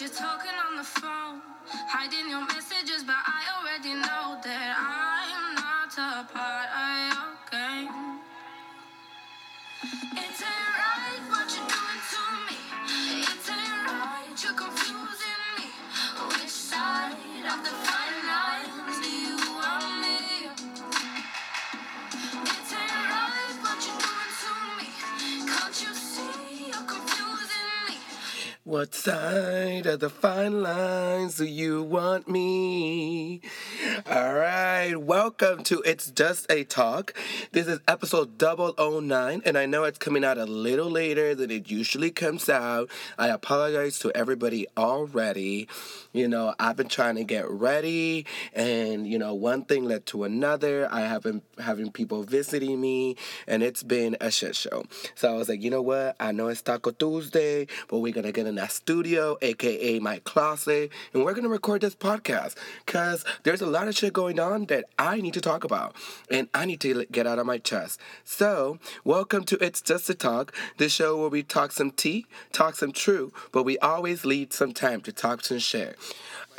you're talking on the phone. Hiding your messages, but I already know that I'm What side of the fine lines do you want me? All right, welcome to It's Just a Talk. This is episode 009, and I know it's coming out a little later than it usually comes out. I apologize to everybody already. You know, I've been trying to get ready, and you know, one thing led to another. I have been having people visiting me, and it's been a shit show. So I was like, you know what? I know it's Taco Tuesday, but we're gonna get in that studio, aka my closet, and we're gonna record this podcast because there's a lot of shit going on that I need to talk about, and I need to get out of my chest. So, welcome to It's Just a Talk, the show where we talk some tea, talk some true, but we always leave some time to talk some shit.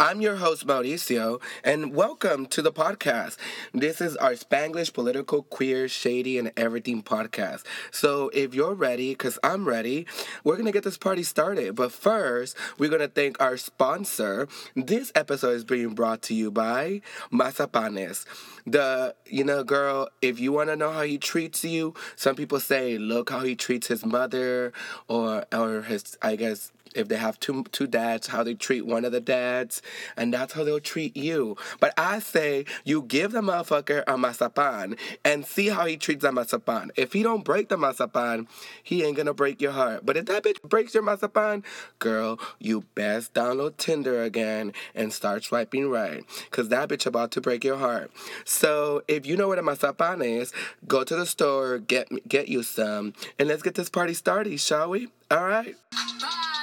I'm your host, Mauricio, and welcome to the podcast. This is our Spanglish, political, queer, shady, and everything podcast. So if you're ready, because I'm ready, we're going to get this party started. But first, we're going to thank our sponsor. This episode is being brought to you by Mazapanes. The, you know, girl, if you want to know how he treats you, some people say, look how he treats his mother, or, or his, I guess, if they have two two dads, how they treat one of the dads, and that's how they'll treat you. But I say you give the motherfucker a mazapan and see how he treats the mazapan. If he don't break the mazapan, he ain't gonna break your heart. But if that bitch breaks your mazapan, girl, you best download Tinder again and start swiping right, cause that bitch about to break your heart. So if you know what a mazapan is, go to the store, get get you some, and let's get this party started, shall we? All right. Body,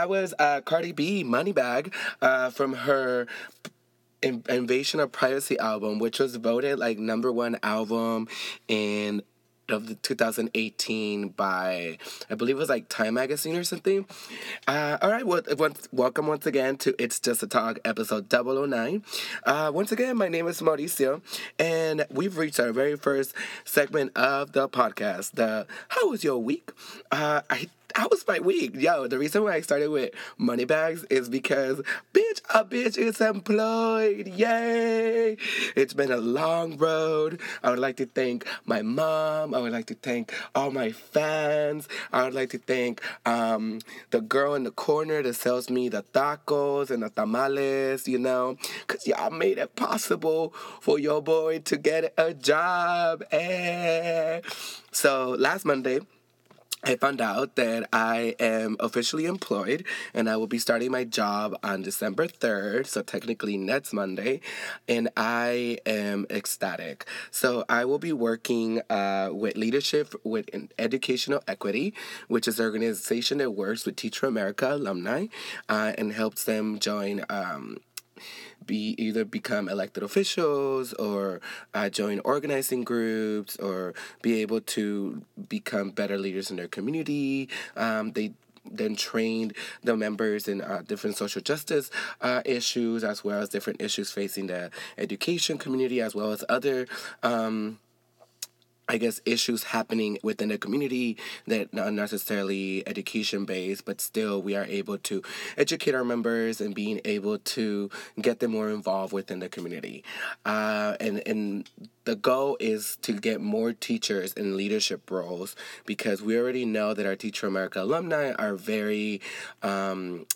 that was uh, Cardi B, Moneybag, uh, from her In- Invasion of Privacy album, which was voted like number one album in of the 2018 by I believe it was like Time Magazine or something. Uh, all right, well, once, welcome once again to It's Just a Talk episode 009. Uh, once again, my name is Mauricio, and we've reached our very first segment of the podcast. The How was your week? Uh, I how was my week? Yo, the reason why I started with money bags is because, bitch, a bitch is employed. Yay! It's been a long road. I would like to thank my mom. I would like to thank all my fans. I would like to thank um, the girl in the corner that sells me the tacos and the tamales, you know, because y'all made it possible for your boy to get a job. Eh. So last Monday, I found out that I am officially employed and I will be starting my job on December 3rd, so technically next Monday, and I am ecstatic. So I will be working uh, with Leadership with Educational Equity, which is an organization that works with Teach For America alumni uh, and helps them join. Um, be either become elected officials or uh, join organizing groups or be able to become better leaders in their community. Um, they then trained the members in uh, different social justice uh, issues as well as different issues facing the education community as well as other. Um, I guess issues happening within the community that not necessarily education based, but still we are able to educate our members and being able to get them more involved within the community. Uh, and and the goal is to get more teachers in leadership roles because we already know that our Teach For America alumni are very um,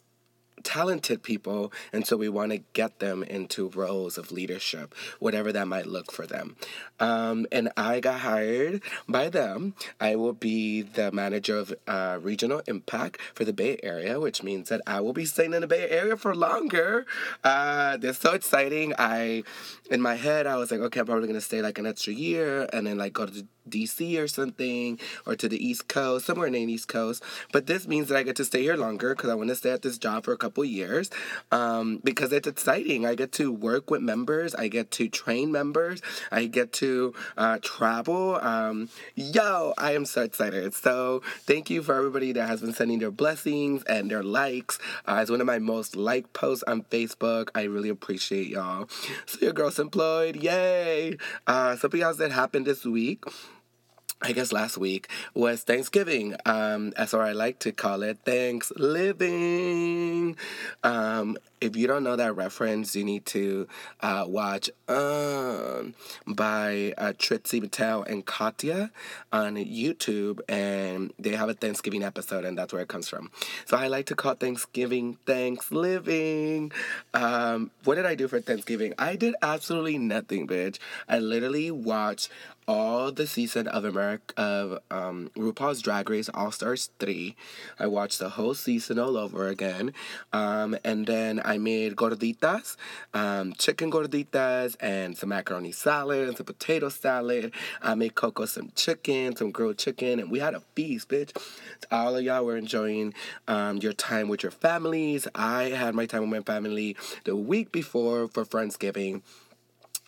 talented people, and so we want to get them into roles of leadership, whatever that might look for them. Um, and I got hired by them. I will be the manager of uh, regional impact for the Bay Area, which means that I will be staying in the Bay Area for longer. Uh, they're so exciting. I, in my head, I was like, okay, I'm probably gonna stay like an extra year, and then like go to DC or something, or to the East Coast, somewhere in the East Coast. But this means that I get to stay here longer because I want to stay at this job for a couple years um, because it's exciting. I get to work with members, I get to train members, I get to uh, travel. Um, yo, I am so excited. So thank you for everybody that has been sending their blessings and their likes. Uh, it's one of my most liked posts on Facebook. I really appreciate y'all. So your girl's employed. Yay! Uh, something else that happened this week. I guess last week was Thanksgiving, um, or I like to call it Thanks Living. Um, if you don't know that reference, you need to uh, watch um, by uh, Trixie Mattel and Katya on YouTube, and they have a Thanksgiving episode, and that's where it comes from. So I like to call Thanksgiving Thanks Living. Um, what did I do for Thanksgiving? I did absolutely nothing, bitch. I literally watched all the season of America of um, RuPaul's Drag Race All Stars three. I watched the whole season all over again, um, and then I made gorditas, um, chicken gorditas, and some macaroni salad and some potato salad. I made Coco some chicken, some grilled chicken, and we had a feast, bitch. All of y'all were enjoying um, your time with your families. I had my time with my family the week before for Friendsgiving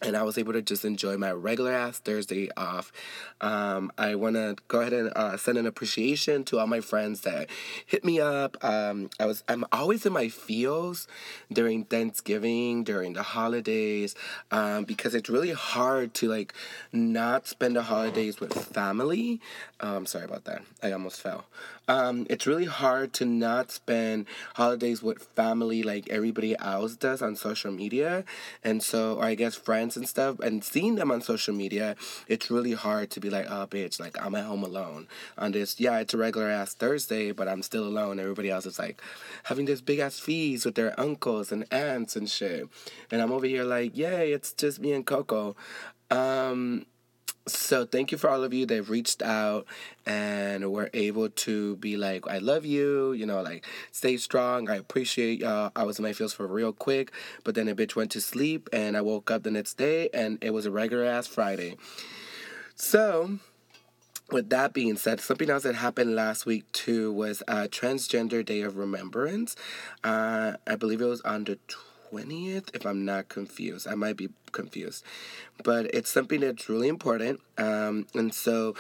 and I was able to just enjoy my regular ass Thursday off. Um, I want to go ahead and uh, send an appreciation to all my friends that hit me up. Um, I was I'm always in my feels during Thanksgiving, during the holidays, um, because it's really hard to like not spend the holidays with family. Um, sorry about that. I almost fell. Um, it's really hard to not spend holidays with family like everybody else does on social media, and so or I guess friends and stuff and seeing them on social media, it's really hard to be like, oh, bitch, like I'm at home alone on this. Yeah, it's a regular ass Thursday, but I'm still alone. Everybody else is like having this big ass feast with their uncles and aunts and shit. And I'm over here like, yay, it's just me and Coco. Um, so thank you for all of you that reached out and were able to be like i love you you know like stay strong i appreciate y'all i was in my feels for real quick but then a bitch went to sleep and i woke up the next day and it was a regular ass friday so with that being said, something else that happened last week too was a Transgender Day of Remembrance. Uh, I believe it was on the 20th, if I'm not confused. I might be confused. But it's something that's really important. Um, and so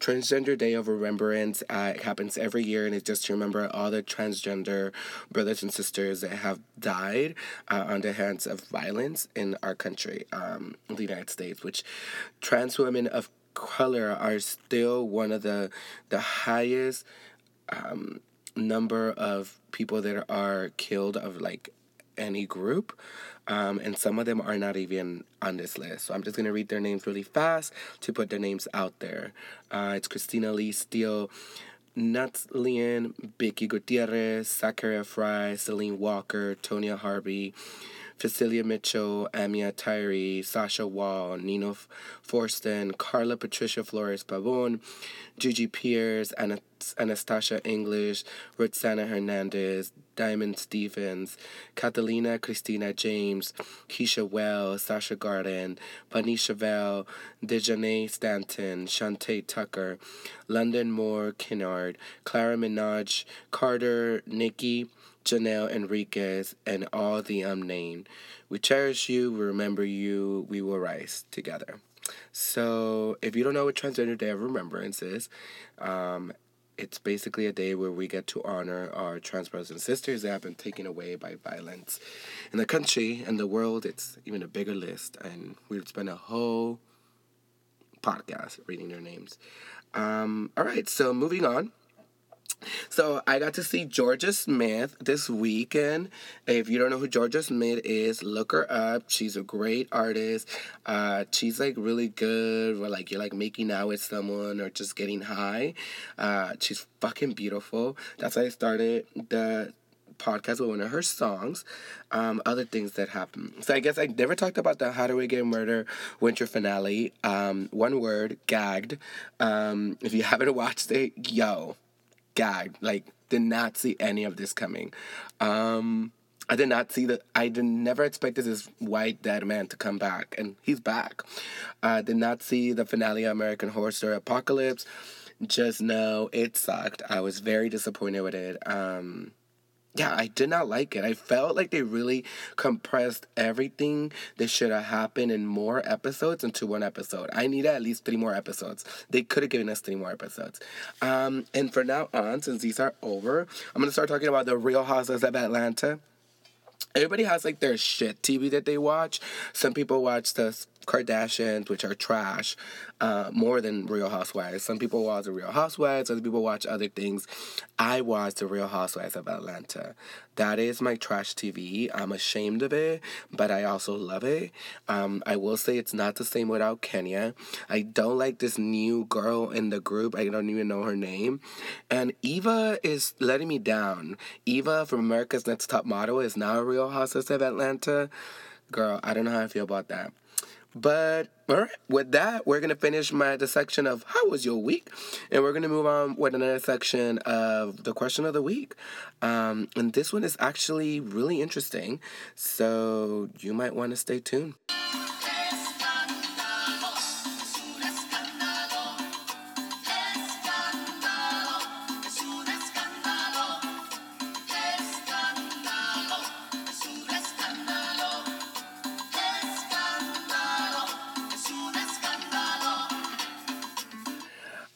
Transgender Day of Remembrance uh, happens every year, and it's just to remember all the transgender brothers and sisters that have died uh, on the hands of violence in our country, um, the United States, which trans women of color are still one of the the highest um, number of people that are killed of like any group. Um, and some of them are not even on this list. So I'm just going to read their names really fast to put their names out there. Uh, it's Christina Lee Steele, Nuts Leon, Becky Gutierrez, Zachariah Fry, Celine Walker, Tonya Harvey, Cecilia Mitchell, Amia Tyrae, Sasha Wall, Nino Fortson, Carla Patricia Flores Pavon, Gigi Pierce, Anastasia English, Roxana Hernandez, Diamond Stevens, Catalina Christina James, Keisha Wells, Sasha Garden, Bunny Chevelle, Dejanay Stanton, Shantae Tucker, London Moore Kinnard, Clara Minaj, Carter Nikki, Janelle Enriquez, and all the unnamed. We cherish you, we remember you, we will rise together. So, if you don't know what Transgender Day of Remembrance is, um, it's basically a day where we get to honor our trans brothers and sisters that have been taken away by violence in the country and the world. It's even a bigger list, and we'd spend a whole podcast reading their names. Um, all right, so moving on. So I got to see Jorja Smith this weekend. If you don't know who Jorja Smith is, look her up. She's a great artist. Uh, she's like really good. Where like you're like making out with someone or just getting high. Uh, she's fucking beautiful. That's why I started the podcast with one of her songs, um, other things that happened. So I guess I never talked about the How Do We Get Murder winter finale. Um, one word, gagged. Um, if you haven't watched it, yo, gagged. Like, did not see any of this coming. Um, I did not see that. I did never expected this white dead man to come back, and he's back. I did not see the finale of American Horror Story Apocalypse. Just know it sucked. I was very disappointed with it. Um, yeah, I did not like it. I felt like they really compressed everything that should have happened in more episodes into one episode. I needed at least three more episodes. They could have given us three more episodes. Um, and for now on, since these are over, I'm gonna start talking about the Real Housewives of Atlanta everybody has like their shit TV that they watch. Some people watch the Kardashians, which are trash, uh, more than Real Housewives. Some people watch the Real Housewives, other people watch other things. I watch the Real Housewives of Atlanta. That is my trash TV. I'm ashamed of it, but I also love it. Um, I will say it's not the same without Kenya. I don't like this new girl in the group. I don't even know her name. And Eva is letting me down. Eva from America's Next Top Model is now a Real Housewives of Atlanta. Girl, I don't know how I feel about that. But all right, with that, we're gonna finish my the section of how was your week, and we're gonna move on with another section of the question of the week. Um, and this one is actually really interesting, so you might want to stay tuned.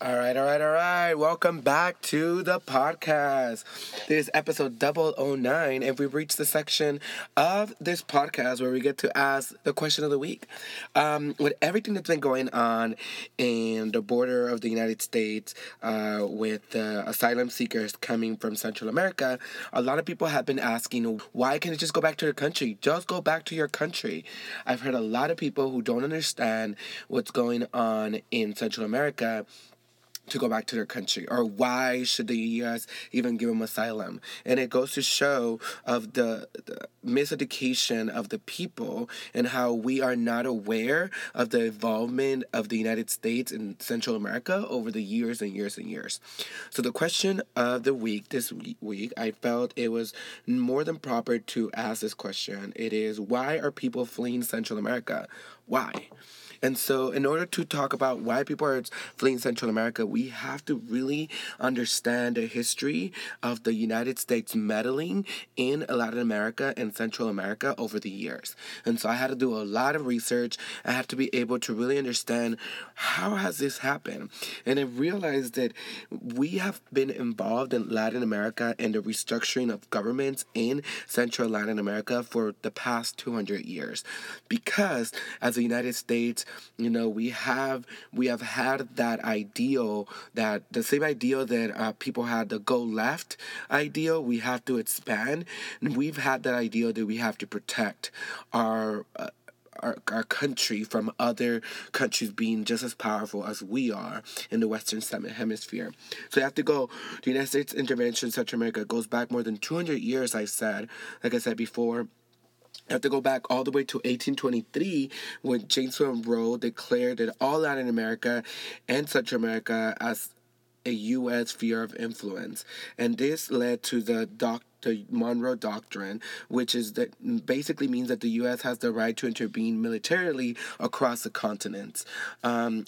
All right, all right, all right. Welcome back to the podcast. This is episode 009, and we've reached the section of this podcast where we get to ask the question of the week. Um, with everything that's been going on in the border of the United States, uh, with uh, asylum seekers coming from Central America, a lot of people have been asking, why can't it just go back to their country? Just go back to your country. I've heard a lot of people who don't understand what's going on in Central America to go back to their country? Or why should the US even give them asylum? And it goes to show of the, the, miseducation of the people and how we are not aware of the involvement of the United States in Central America over the years and years and years. So the question of the week this week I felt it was more than proper to ask this question. It is why are people fleeing Central America? Why and so, in order to talk about why people are fleeing Central America, we have to really understand the history of the United States meddling in Latin America and Central America over the years. And so, I had to do a lot of research. I had to be able to really understand how has this happened. And I realized that we have been involved in Latin America and the restructuring of governments in Central Latin America for the past 200 years. Because as the United States, you know we have we have had that ideal that the same ideal that uh, people had the go left ideal we have to expand and we've had that ideal that we have to protect our uh, our, our country from other countries being just as powerful as we are in the Western Hemisphere. So you have to go, the United States intervention in Central America goes back more than 200 years, I said, like I said before. I have to go back all the way to 1823 when James Monroe declared that all Latin America and Central America as a U.S. sphere of influence. And this led to the doc- the Monroe Doctrine, which is that basically means that the U.S. has the right to intervene militarily across the continents. Um,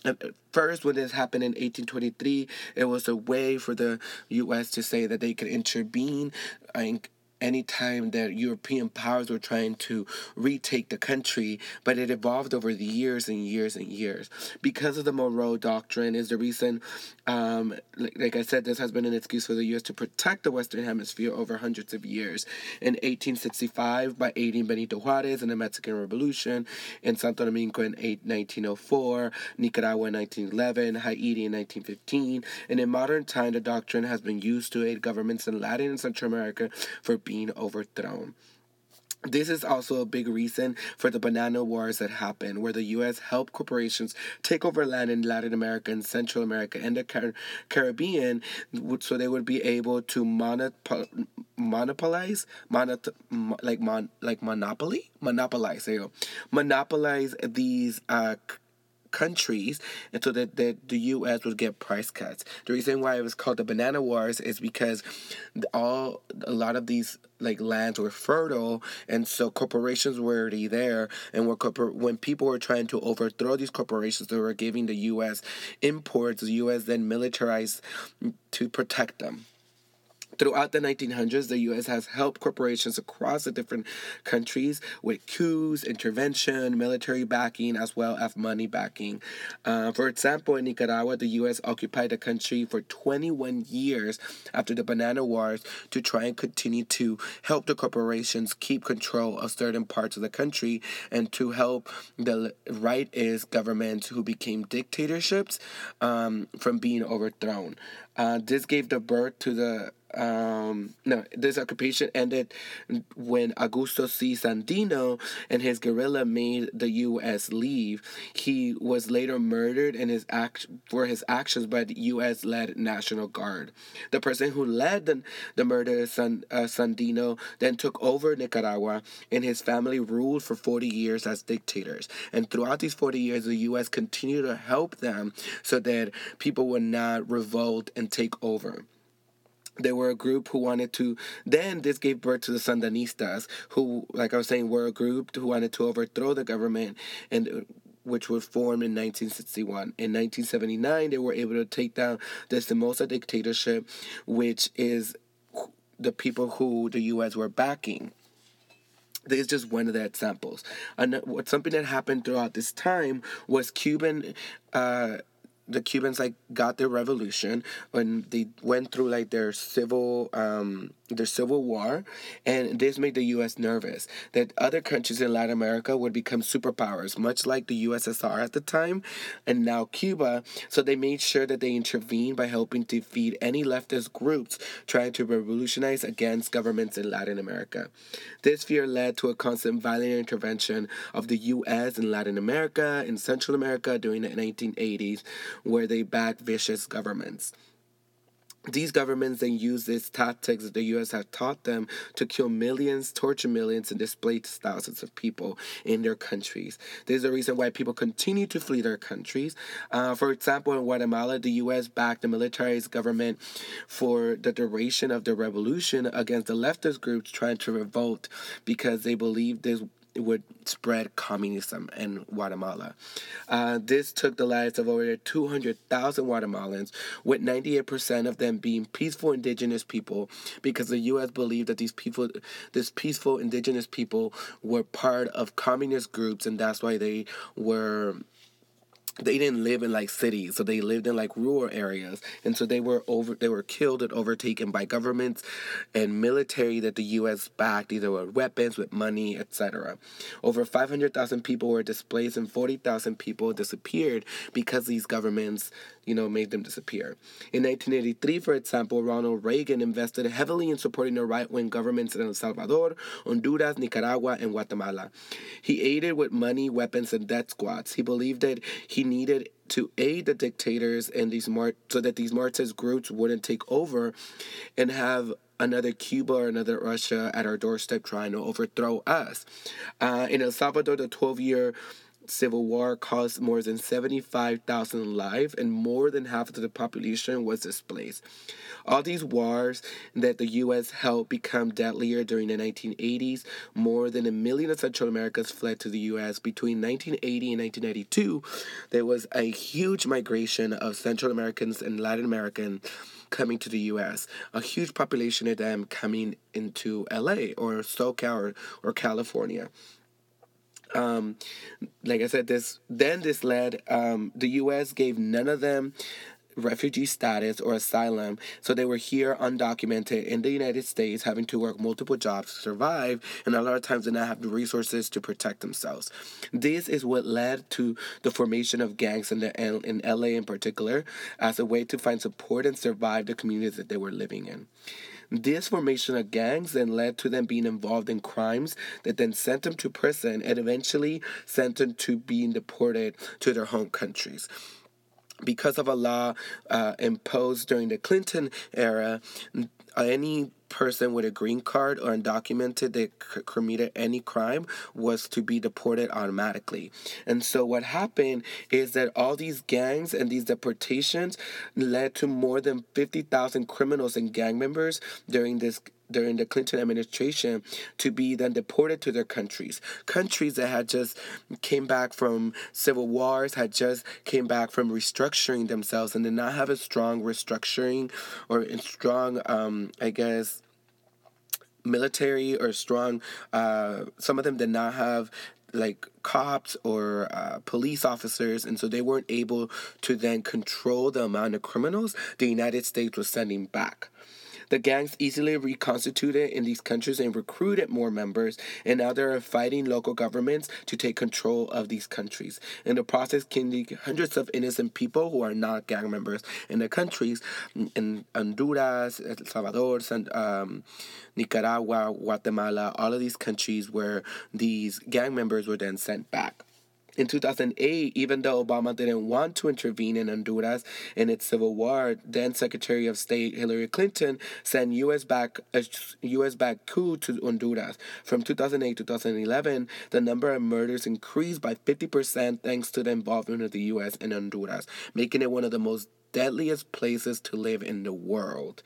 first, when this happened in 1823, it was a way for the U.S. to say that they could intervene. in anytime that European powers were trying to retake the country, but it evolved over the years and years and years. Because of the Monroe Doctrine is the reason, um, like, like, I said, this has been an excuse for the U.S. to protect the Western Hemisphere over hundreds of years. In 1865, by aiding Benito Juarez in the Mexican Revolution, in Santo Domingo in 1904, Nicaragua in 1911, Haiti in 1915, and in modern time, the doctrine has been used to aid governments in Latin and Central America for being overthrown. This is also a big reason for the banana wars that happened, where the U.S. helped corporations take over land in Latin America and Central America and the Car- Caribbean, so they would be able to monop- monopolize, monot- like mon- like monopoly, monopolize. There you go, monopolize these uh, countries and so that, that the US would get price cuts. The reason why it was called the banana wars is because all a lot of these like lands were fertile and so corporations were already there and when, corpor- when people were trying to overthrow these corporations they were giving the US imports the US then militarized to protect them Throughout the 1900s, the U.S. has helped corporations across the different countries with coups, intervention, military backing, as well as money backing. Uh, for example, in Nicaragua, the U.S. occupied the country for 21 years after the Banana Wars to try and continue to help the corporations keep control of certain parts of the country and to help the rightist governments who became dictatorships um, from being overthrown. Uh, this gave the birth to the um, no, this occupation ended when Augusto C. Sandino and his guerrilla made the U.S. leave. He was later murdered in his act for his actions by the U.S.-led National Guard. The person who led the, the murder, San, uh, Sandino, then took over Nicaragua, and his family ruled for 40 years as dictators. And throughout these 40 years, the U.S. continued to help them so that people would not revolt and take over they were a group who wanted to then this gave birth to the sandinistas who like i was saying were a group who wanted to overthrow the government and uh, which was formed in 1961 in 1979 they were able to take down the somoza dictatorship which is the people who the us were backing this is just one of the examples. And what something that happened throughout this time was Cuban uh, the Cubans like got their revolution when they went through like their civil um, their civil war, and this made the U.S. nervous that other countries in Latin America would become superpowers, much like the USSR at the time, and now Cuba. So they made sure that they intervened by helping defeat any leftist groups trying to revolutionize against governments in Latin America. This fear led to a constant violent intervention of the U.S. in Latin America in Central America during the 1980s, where they backed vicious governments. These governments then use these tactics that the U.S. has taught them to kill millions, torture millions, and displace thousands of people in their countries. This is the reason why people continue to flee their countries. Uh, for example, in Guatemala, the U.S. backed the militarized government for the duration of the revolution against the leftist groups trying to revolt because they believed this would spread communism in Guatemala. Uh, this took the lives of over 200,000 Guatemalans, with 98% of them being peaceful indigenous people, because the U.S. believed that these people, this peaceful indigenous people, were part of communist groups, and that's why they were they didn't live in like cities so they lived in like rural areas and so they were over they were killed and overtaken by governments and military that the US backed either with weapons with money etc over 500,000 people were displaced and 40,000 people disappeared because these governments you know, made them disappear. In 1983, for example, Ronald Reagan invested heavily in supporting the right wing governments in El Salvador, Honduras, Nicaragua, and Guatemala. He aided with money, weapons, and death squads. He believed that he needed to aid the dictators and these so that these Marxist groups wouldn't take over and have another Cuba or another Russia at our doorstep trying to overthrow us. Uh, in El Salvador, the 12 year civil war caused more than 75,000 lives and more than half of the population was displaced. All these wars that the U.S. helped become deadlier during the 1980s, more than a million of Central Americans fled to the U.S. Between 1980 and 1992, there was a huge migration of Central Americans and Latin Americans coming to the U.S. A huge population of them coming into L.A. or SoCal or, or California um, like I said, this then this led um, the U.S. gave none of them refugee status or asylum, so they were here undocumented in the United States, having to work multiple jobs to survive, and a lot of times did not have the resources to protect themselves. This is what led to the formation of gangs in the in LA in particular, as a way to find support and survive the communities that they were living in. This formation of gangs then led to them being involved in crimes that then sent them to prison and eventually sent them to being deported to their home countries because of a law uh, imposed during the Clinton era, any person with a green card or undocumented that committed any crime was to be deported automatically. And so what happened is that all these gangs and these deportations led to more than 50,000 criminals and gang members during this during the Clinton administration to be then deported to their countries. Countries that had just came back from civil wars, had just came back from restructuring themselves and did not have a strong restructuring or a strong, um, I guess, military or strong. Uh, some of them did not have like cops or uh, police officers, and so they weren't able to then control the amount of criminals the United States was sending back. The gangs easily reconstituted in these countries and recruited more members, and now they're fighting local governments to take control of these countries. In the process, killing hundreds of innocent people who are not gang members in the countries in Honduras, El Salvador, um, Nicaragua, Guatemala, all of these countries where these gang members were then sent back. In 2008, even though Obama didn't want to intervene in Honduras in its civil war, then Secretary of State Hillary Clinton sent U.S. back uh, a U.S. back coup to Honduras. From 2008 to 2011, the number of murders increased by 50% thanks to the involvement of the U.S. in Honduras, making it one of the most deadliest places to live in the world.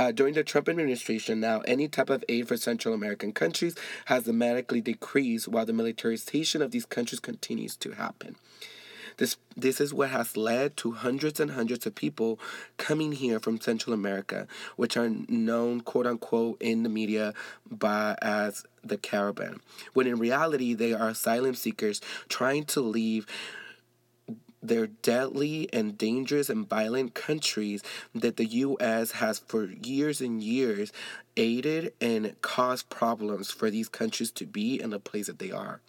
Uh, during the Trump administration, now any type of aid for Central American countries has dramatically decreased while the militarization of these countries continues to happen. This, this is what has led to hundreds and hundreds of people coming here from Central America, which are known, quote unquote, in the media by as the Caribbean, when in reality they are asylum seekers trying to leave their deadly and dangerous and violent countries that the U.S. has for years and years aided and caused problems for these countries to be in the place that they are.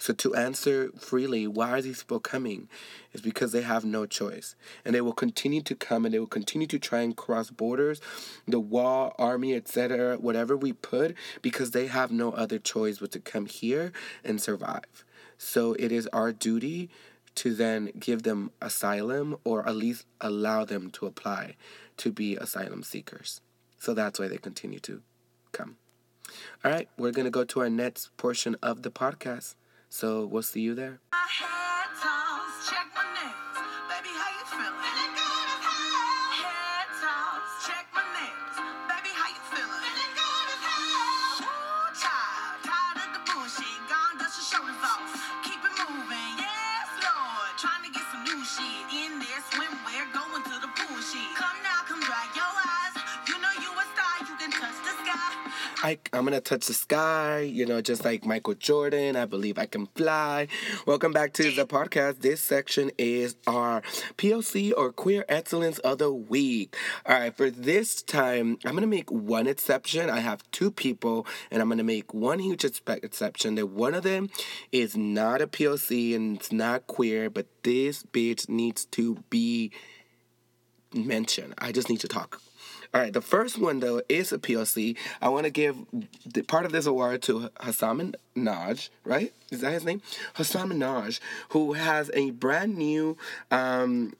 So, to answer freely, why are these people coming? Is because they have no choice. And they will continue to come and they will continue to try and cross borders, the wall, army, etc., whatever we put, because they have no other choice but to come here and survive. So, it is our duty to then give them asylum or at least allow them to apply to be asylum seekers. So that's why they continue to come. All right, we're going to go to our next portion of the podcast. So we'll see you there. I, I'm gonna touch the sky, you know, just like Michael Jordan. I believe I can fly. Welcome back to the podcast. This section is our POC or Queer Excellence of the Week. All right, for this time, I'm gonna make one exception. I have two people, and I'm gonna make one huge exception. That one of them is not a POC and it's not queer, but this bitch needs to be mentioned. I just need to talk all right, the first one though is a POC. I want to give the, part of this award to Hasan Minhaj, right? Is that his name? Hasan Minhaj, who has a brand new um,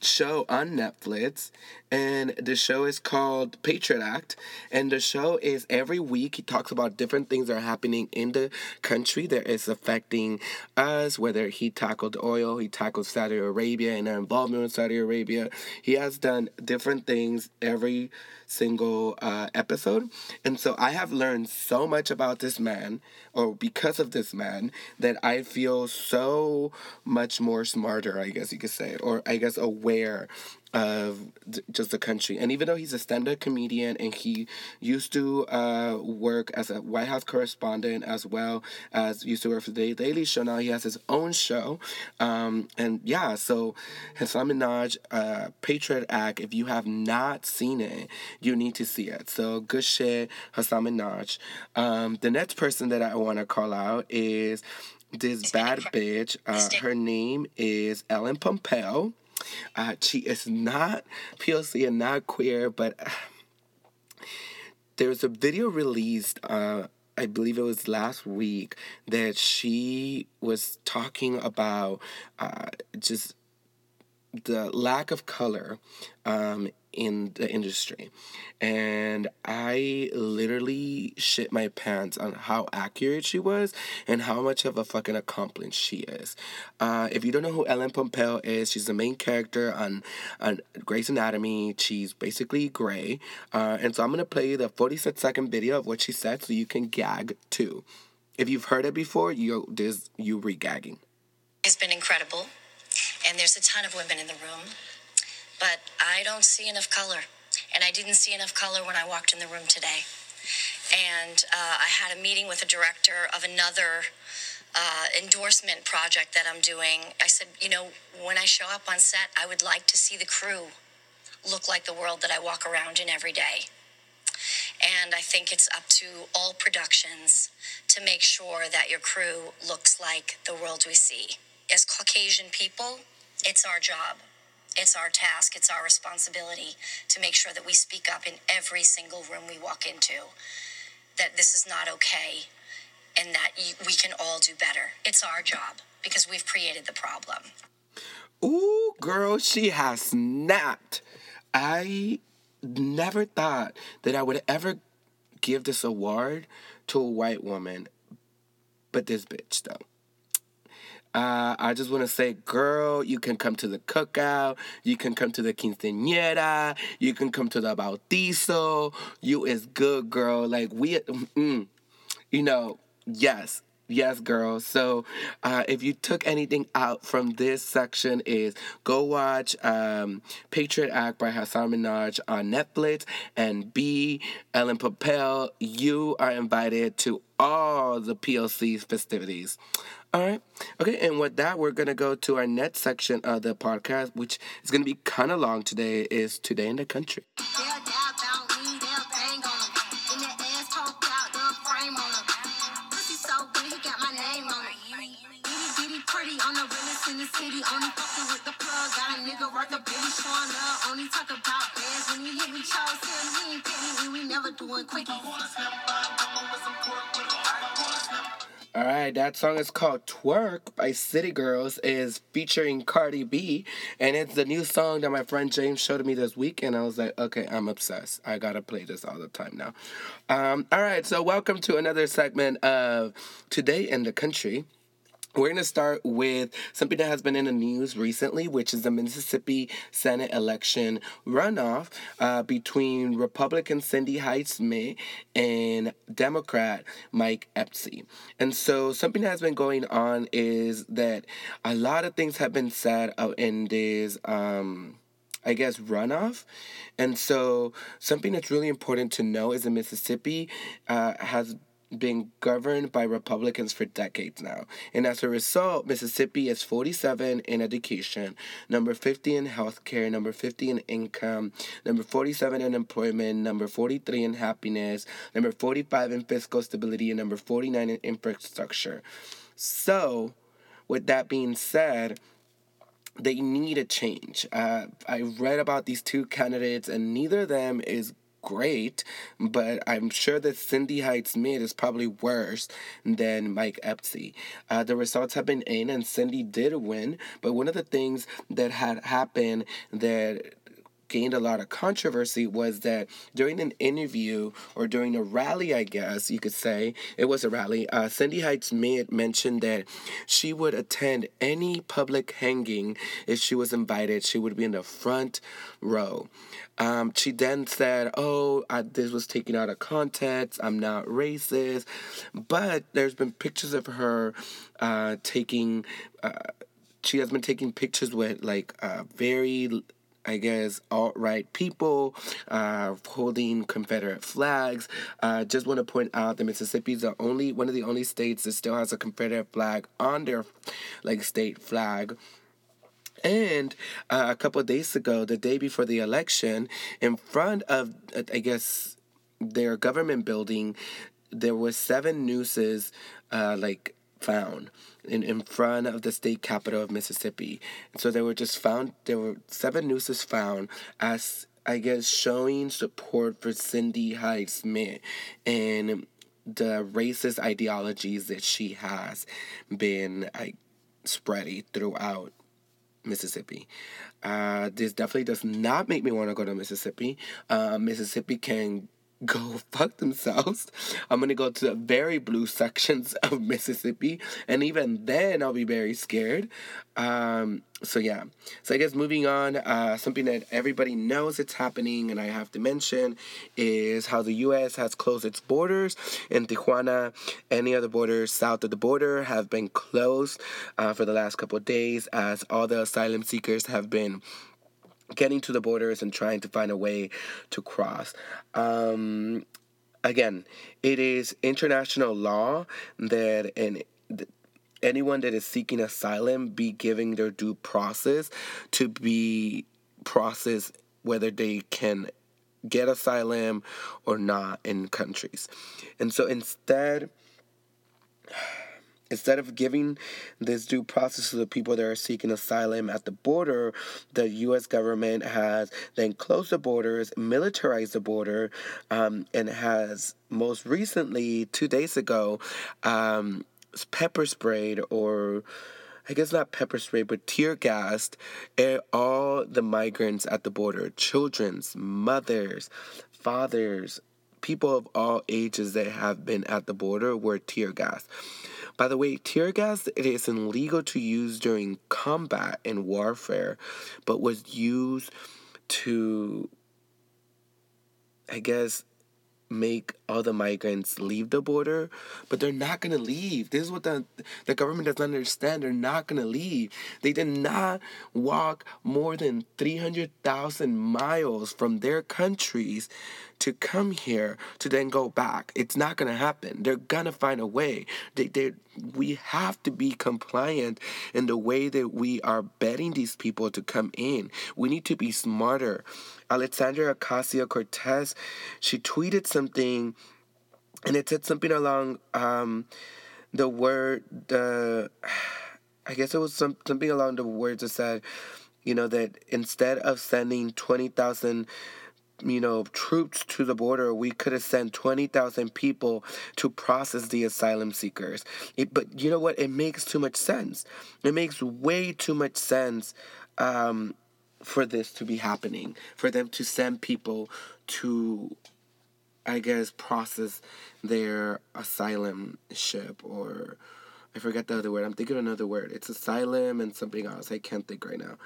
show on Netflix, and the show is called Patriot Act. And the show is every week he talks about different things that are happening in the country that is affecting us. Whether he tackled oil, he tackled Saudi Arabia and our involvement with Saudi Arabia. He has done different things every single uh, episode. And so I have learned so much about this man, or because of this man, that I feel so much more smarter, I guess you could say, or I guess aware of just the country. And even though he's a stand up comedian and he used to uh, work as a White House correspondent as well as used to work for the Daily Show, now he has his own show. Um, and yeah, so Hasan Minhaj, uh, Patriot Act, if you have not seen it, you need to see it. So good shit, Hasan Minhaj. Um, the next person that I want to call out is this bad bitch. Uh, her name is Ellen Pompeo. Uh, she is not POC and not queer, but there's a video released uh, I believe it was last week that she was talking about uh, just the lack of color um, in the industry. And I literally shit my pants on how accurate she was and how much of a fucking accomplice she is. Uh, if you don't know who Ellen Pompeo is, she's the main character on, on Grey's Anatomy. She's basically gray. Uh, and so I'm going to play you the 46 second video of what she said so you can gag too. If you've heard it before, you there's you re-gagging. It's been incredible, and there's a ton of women in the room but I don't see enough color. And I didn't see enough color when I walked in the room today. And uh, I had a meeting with a director of another uh, endorsement project that I'm doing. I said, you know, when I show up on set, I would like to see the crew look like the world that I walk around in every day. And I think it's up to all productions to make sure that your crew looks like the world we see. As Caucasian people, it's our job it's our task, it's our responsibility to make sure that we speak up in every single room we walk into that this is not okay and that we can all do better. It's our job because we've created the problem. Ooh, girl, she has snapped. I never thought that I would ever give this award to a white woman, but this bitch, though. Uh, I just want to say, girl, you can come to the cookout. You can come to the quinceañera. You can come to the bautizo. You is good, girl. Like, we, mm, you know, yes, Yes, girl. So, uh, if you took anything out from this section, is go watch um, Patriot Act by Hasan Minhaj on Netflix, and B Ellen Pompeo. You are invited to all the PLC's festivities. All right. Okay. And with that, we're going to go to our next section of the podcast, which is going to be kind of long today, is Today in the Country. city, only fucking with the plug. Got a nigga worth a billy showing up. Only talk about bands when he hit me, chose him. He ain't petty, and we never doing quickie. All right, that song is called Twerk by City Girls is featuring Cardi B and it's the new song that my friend James showed me this week and I was like, "Okay, I'm obsessed. I got to play this all the time now." Um, all right, so welcome to another segment of Today in the Country. We're going to start with something that has been in the news recently, which is the Mississippi Senate election runoff uh, between Republican Cindy Hyde-Smith and Democrat Mike Espy. And so, something that has been going on is that a lot of things have been said in this. Um, I guess, runoff. And so, something that's really important to know is that Mississippi uh, has been governed by Republicans for decades now. And as a result, Mississippi is 47 in education, number 50 in healthcare, number 50 in income, number 47 in employment, number 43 in happiness, number 45 in fiscal stability, and number 49 in infrastructure. So, with that being said, they need a change. Uh, I read about these two candidates, and neither of them is great, but I'm sure that Cindy Hyde-Smith is probably worse than Mike Espy. Uh, the results have been in, and Cindy did win, but one of the things that had happened that gained a lot of controversy was that during an interview or during a rally, I guess you could say it was a rally. Uh, Cindy Hyde-Smith mentioned that she would attend any public hanging if she was invited. She would be in the front row. Um, she then said, "Oh, I, this was taken out of context. I'm not racist," but there's been pictures of her uh, taking. Uh, she has been taking pictures with like uh, very I guess, alt right people uh, holding Confederate flags. Uh, just want to point out that Mississippi is the only one of the only states that still has a Confederate flag on their like state flag. And uh, a couple days ago, the day before the election, in front of, I guess, their government building, there were seven nooses, uh, like found in, in front of the state capital of Mississippi. So they were just found, there were seven nooses found as I guess, showing support for Cindy Hyde Smith and the racist ideologies that she has been like spreading throughout Mississippi. Uh, this definitely does not make me want to go to Mississippi. Uh, Mississippi can go fuck themselves. I'm gonna go to the very blue sections of Mississippi, and even then I'll be very scared. Um, so yeah. So I guess moving on, uh, something that everybody knows it's happening, and I have to mention is how the U.S. has closed its borders in Tijuana. Any other borders south of the border have been closed uh, for the last couple days, as all the asylum seekers have been getting to the borders and trying to find a way to cross. Um, again, it is international law that an anyone that is seeking asylum be giving their due process to be processed whether they can get asylum or not in countries. And so instead Instead of giving this due process to the people that are seeking asylum at the border, the U.S. government has then closed the borders, militarized the border, um, and has most recently, two days ago, um, pepper sprayed or I guess not pepper spray, but tear gassed all the migrants at the border children's, mothers, fathers, people of all ages that have been at the border were tear gassed. By the way, tear gas it is illegal to use during combat and warfare, but was used to I guess make all the migrants leave the border, but they're not gonna leave. This is what the the government doesn't understand. They're not gonna leave. They did not walk more than three hundred thousand miles from their countries to come here to then go back. It's not gonna happen. They're gonna find a way. They they we have to be compliant in the way that we are betting these people to come in. We need to be smarter. Alexandria Ocasio Cortez, she tweeted something and it said something along um, the word the I guess it was some, something along the words that said, you know, that instead of sending twenty thousand you know, troops to the border, we could have sent 20,000 people to process the asylum seekers. It, but you know what? It makes too much sense. It makes way too much sense um, for this to be happening, for them to send people to, I guess, process their asylum ship or. I forget the other word. I'm thinking another word. It's asylum and something else. I can't think right now.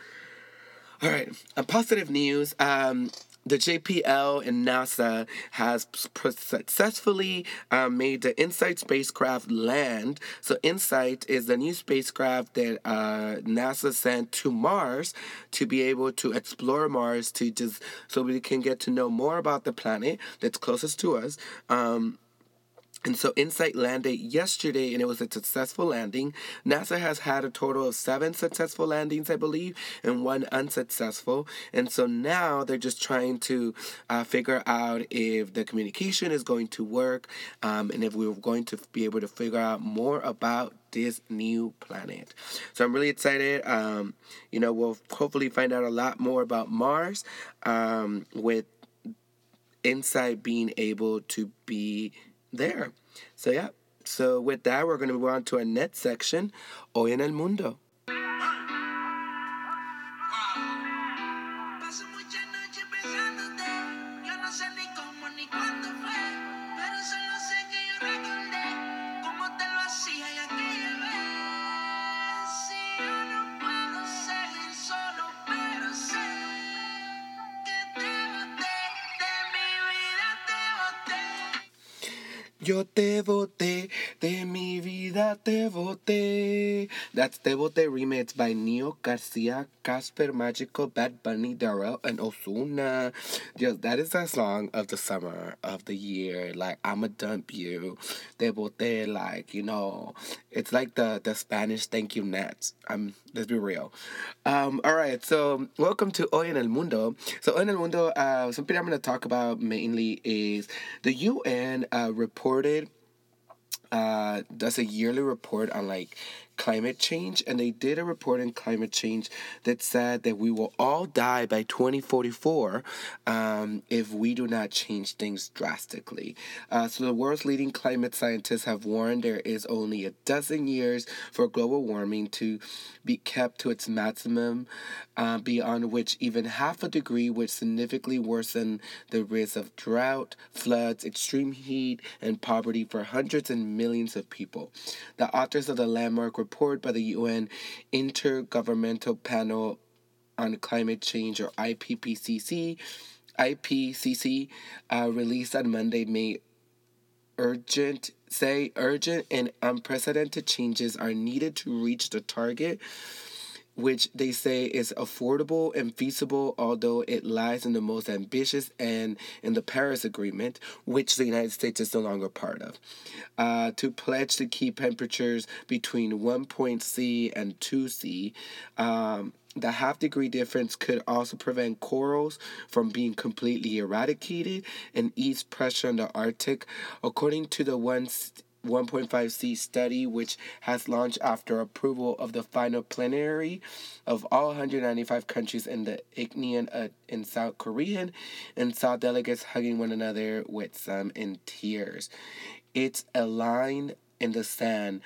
All right. On positive news, um, the JPL and NASA has successfully uh, made the InSight spacecraft land. So InSight is the new spacecraft that uh, NASA sent to Mars to be able to explore Mars to just so we can get to know more about the planet that's closest to us. Um, and so InSight landed yesterday and it was a successful landing. NASA has had a total of seven successful landings, I believe, and one unsuccessful. And so now they're just trying to uh, figure out if the communication is going to work um, and if we're going to be able to figure out more about this new planet. So I'm really excited. Um, you know, we'll hopefully find out a lot more about Mars um, with InSight being able to be there. So yeah. So with that, we're going to move on to our next section, Hoy en el Mundo. That's Te Boté remix by Nio Garcia, Casper Mágico, Bad Bunny, Darell, and Ozuna. Yes, that is a song of the summer, of the year. Like, I'ma dump you. Te like, you know, it's like the, the Spanish thank u, next. I'm, let's be real. Um, all right, so welcome to Hoy en el Mundo. So, Hoy en el Mundo, uh, something I'm going to talk about mainly is the UN uh, reported uh, does a yearly report on like climate change, and they did a report on climate change that said that we will all die by 2044 um, if we do not change things drastically. Uh, so, the world's leading climate scientists have warned there is only a dozen years for global warming to be kept to its maximum, uh, beyond which even half a degree would significantly worsen the risk of drought, floods, extreme heat, and poverty for hundreds and millions of people. The authors of the landmark report by the UN Intergovernmental Panel on Climate Change, or IPPCC, IPCC, uh, released on Monday, May urgent say urgent and unprecedented changes are needed to reach the target which they say is affordable and feasible, although it lies in the most ambitious and in the Paris Agreement, which the United States is no longer part of, uh, to pledge to keep temperatures between 1.C and 2C. Um, the half degree difference could also prevent corals from being completely eradicated and ease pressure on the Arctic, according to the one 1.5C study, which has launched after approval of the final plenary of all 195 countries in the Ignean uh, in South Korean, and saw delegates hugging one another with some in tears. It's a line in the sand.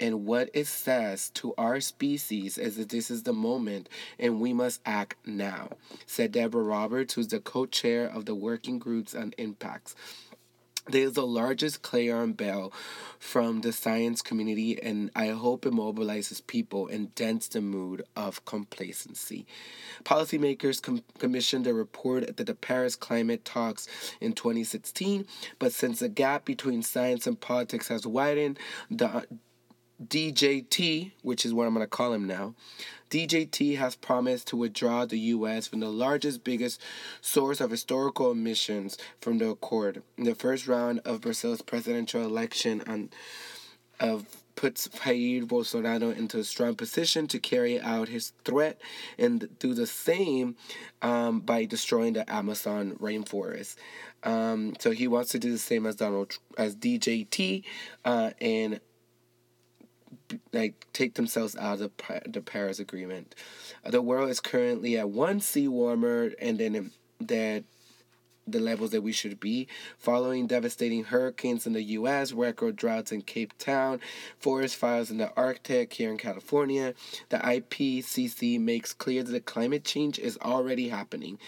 And what it says to our species is that this is the moment and we must act now, said Debra Roberts, who's the co chair of the Working Groups on Impacts. This is the largest Clarion Bell from the science community, and I hope it mobilizes people and dents the mood of complacency. Policymakers com- commissioned a report at the Paris climate talks in 2016, but since the gap between science and politics has widened, the uh, DJT, which is what I'm going to call him now, DJT has promised to withdraw the U.S. from the largest, biggest source of historical emissions from the Accord. In the first round of Brazil's presidential election on, of puts Jair Bolsonaro into a strong position to carry out his threat and do the same um, by destroying the Amazon rainforest. Um, so he wants to do the same as Donald as DJT uh, and like take themselves out of the Paris Agreement. Uh, the world is currently at one C warmer, and then that the levels that we should be, following devastating hurricanes in the U.S., record droughts in Cape Town, forest fires in the Arctic here in California. The IPCC makes clear that climate change is already happening,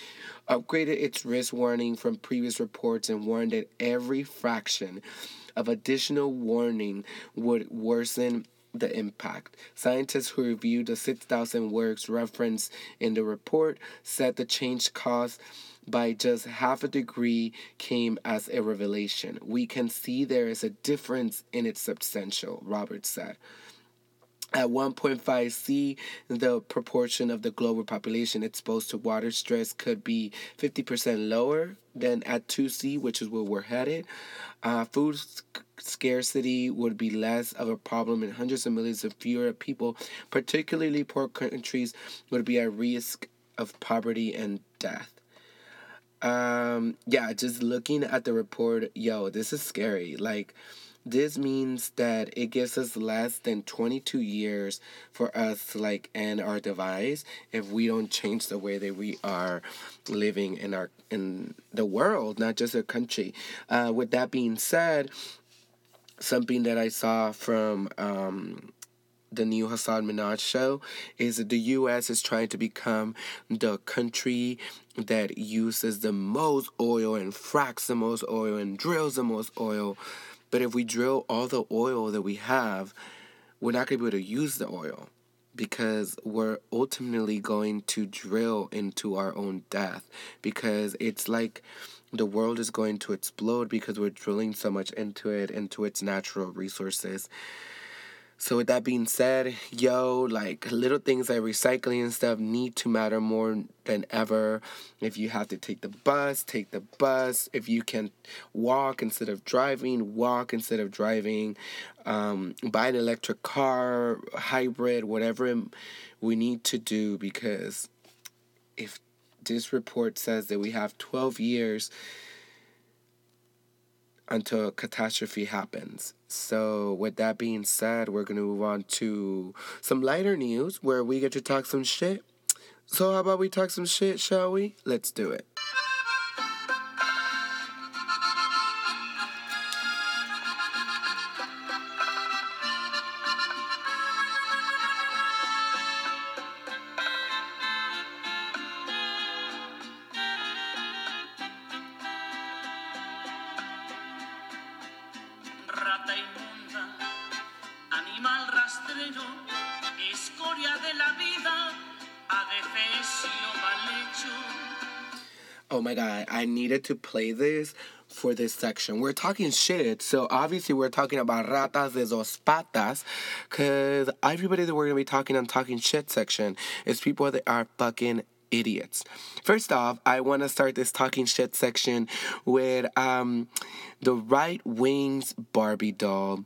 upgraded its risk warning from previous reports, and warned that every fraction of additional warning would worsen the impact. Scientists who reviewed the 6,000 works referenced in the report said the change caused by just half a degree came as a revelation. We can see there is a difference in its substantial, Robert said. At 1.5 C, the proportion of the global population exposed to water stress could be 50% lower than at 2C, which is where we're headed. Uh, food scarcity would be less of a problem, and hundreds of millions of fewer people, particularly poor countries, would be at risk of poverty and death. Um, yeah, just looking at the report, yo, this is scary. Like, this means that it gives us less than 22 years for us to like end our device if we don't change the way that we are living in our in the world, not just a country. Uh, with that being said, something that I saw from um, the new Hasan Minhaj show is that the U.S. is trying to become the country that uses the most oil and fracks the most oil and drills the most oil but if we drill all the oil that we have, we're not going to be able to use the oil because we're ultimately going to drill into our own death because it's like the world is going to explode because we're drilling so much into it, into its natural resources. So with that being said, yo, like little things like recycling and stuff need to matter more than ever. If you have to take the bus, take the bus. If you can walk instead of driving, walk instead of driving. Um, buy an electric car, hybrid, whatever we need to do because if this report says that we have 12 years until catastrophe happens. So, with that being said, we're going to move on to some lighter news where we get to talk some shit. So, how about we talk some shit, shall we? Let's do it. To play this for this section. We're talking shit, so obviously we're talking about ratas de dos patas, because everybody that we're gonna be talking on talking shit section is people that are fucking idiots. First off, I want to start this talking shit section with um, the right wing's Barbie doll,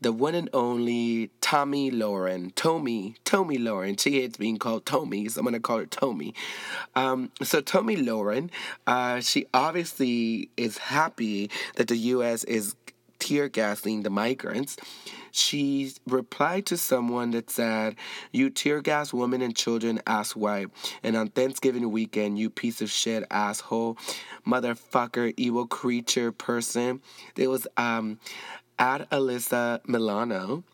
the one and only Tomi Lahren. Tommy, Tomi Lahren. She hates being called Tommy, so I'm gonna call her Tommy. Um, so Tomi Lahren, uh, she obviously is happy that the U.S. is tear gassing the migrants. She replied to someone that said, You tear gas women and children, ass white. And on Thanksgiving weekend, you piece of shit, asshole, motherfucker, evil creature person. There was um, at Alyssa Milano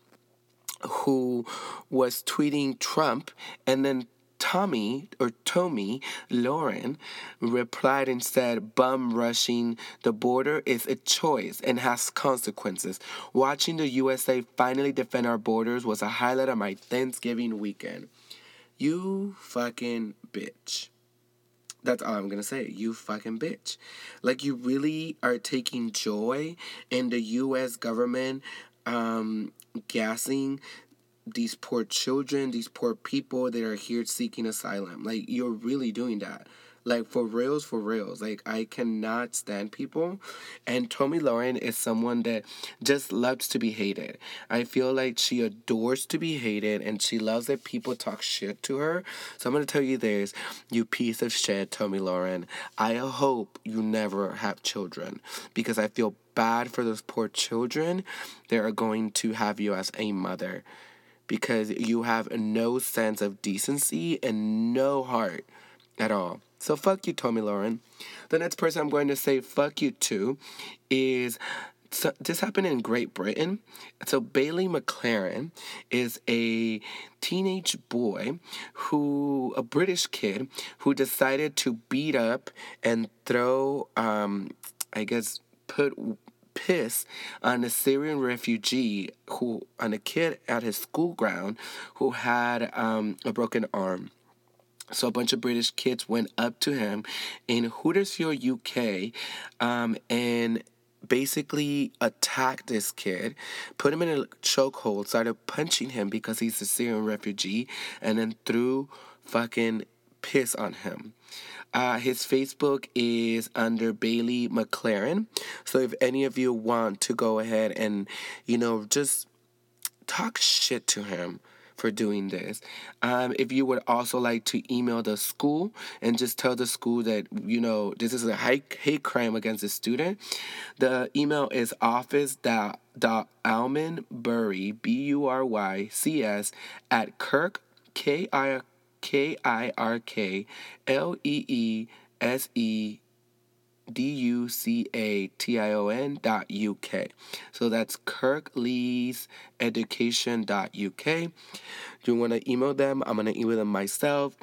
who was tweeting Trump and then Tommy or Tomi Lahren replied and said, Bum rushing the border is a choice and has consequences. Watching the USA finally defend our borders was a highlight of my Thanksgiving weekend. You fucking bitch. That's all I'm gonna say. You fucking bitch. Like, you really are taking joy in the US government um, gassing these poor children, these poor people that are here seeking asylum. Like you're really doing that. Like for reals, for reals. Like I cannot stand people. And Tomi Lahren is someone that just loves to be hated. I feel like she adores to be hated and she loves that people talk shit to her. So I'm gonna tell you this, you piece of shit, Tomi Lahren. I hope you never have children because I feel bad for those poor children that are going to have you as a mother because you have no sense of decency and no heart at all. So fuck you, Tomi Lahren. The next person I'm going to say fuck you to is so this happened in Great Britain. So Bailey McLaren is a teenage boy who, a British kid, who decided to beat up and throw, um, I guess, put piss on a Syrian refugee who, on a kid at his school ground who had um, a broken arm. So a bunch of British kids went up to him in Huddersfield, UK, um, and basically attacked this kid, put him in a chokehold, started punching him because he's a Syrian refugee, and then threw fucking piss on him. Uh, his Facebook is under Bailey McLaren. So if any of you want to go ahead and, you know, just talk shit to him for doing this. Um, if you would also like to email the school and just tell the school that, you know, this is a hate, crime against a student, the email is office dot, dot almondbury, B-U-R-Y-C-S, at kirk, K-I, K-I-R-K, L-E-E-S-E, D U C A T I O N dot UK. So that's Kirklees Education dot UK. Do you want to email them? I'm going to email them myself.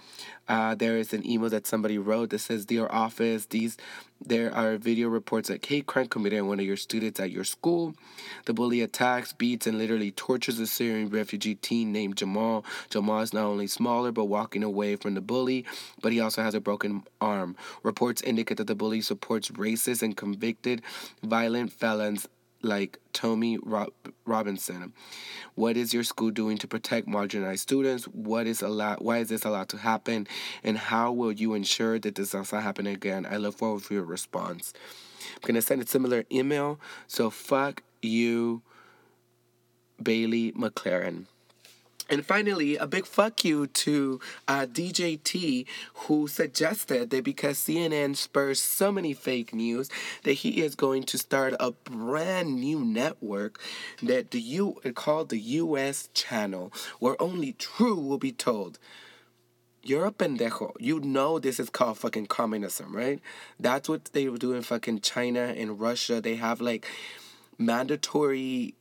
Uh, there is an email that somebody wrote that says, Dear office, these there are video reports that hate crime committed on one of your students at your school. The bully attacks, beats, and literally tortures a Syrian refugee teen named Jamal. Jamal is not only smaller but walking away from the bully, but he also has a broken arm. Reports indicate that the bully supports racist and convicted violent felons like Tommy Rob- Robinson. What is your school doing to protect marginalized students? What is allowed? Why is this allowed to happen? And how will you ensure that this does not happen again? I look forward to your response. I'm gonna send a similar email. So fuck you, Bailey McLaren. And finally, a big fuck you to uh, DJ T, who suggested that because CNN spurs so many fake news, that he is going to start a brand new network that the U called the U.S. Channel, where only true will be told. You're a pendejo. You know this is called fucking communism, right? That's what they do in fucking China and Russia. They have like mandatory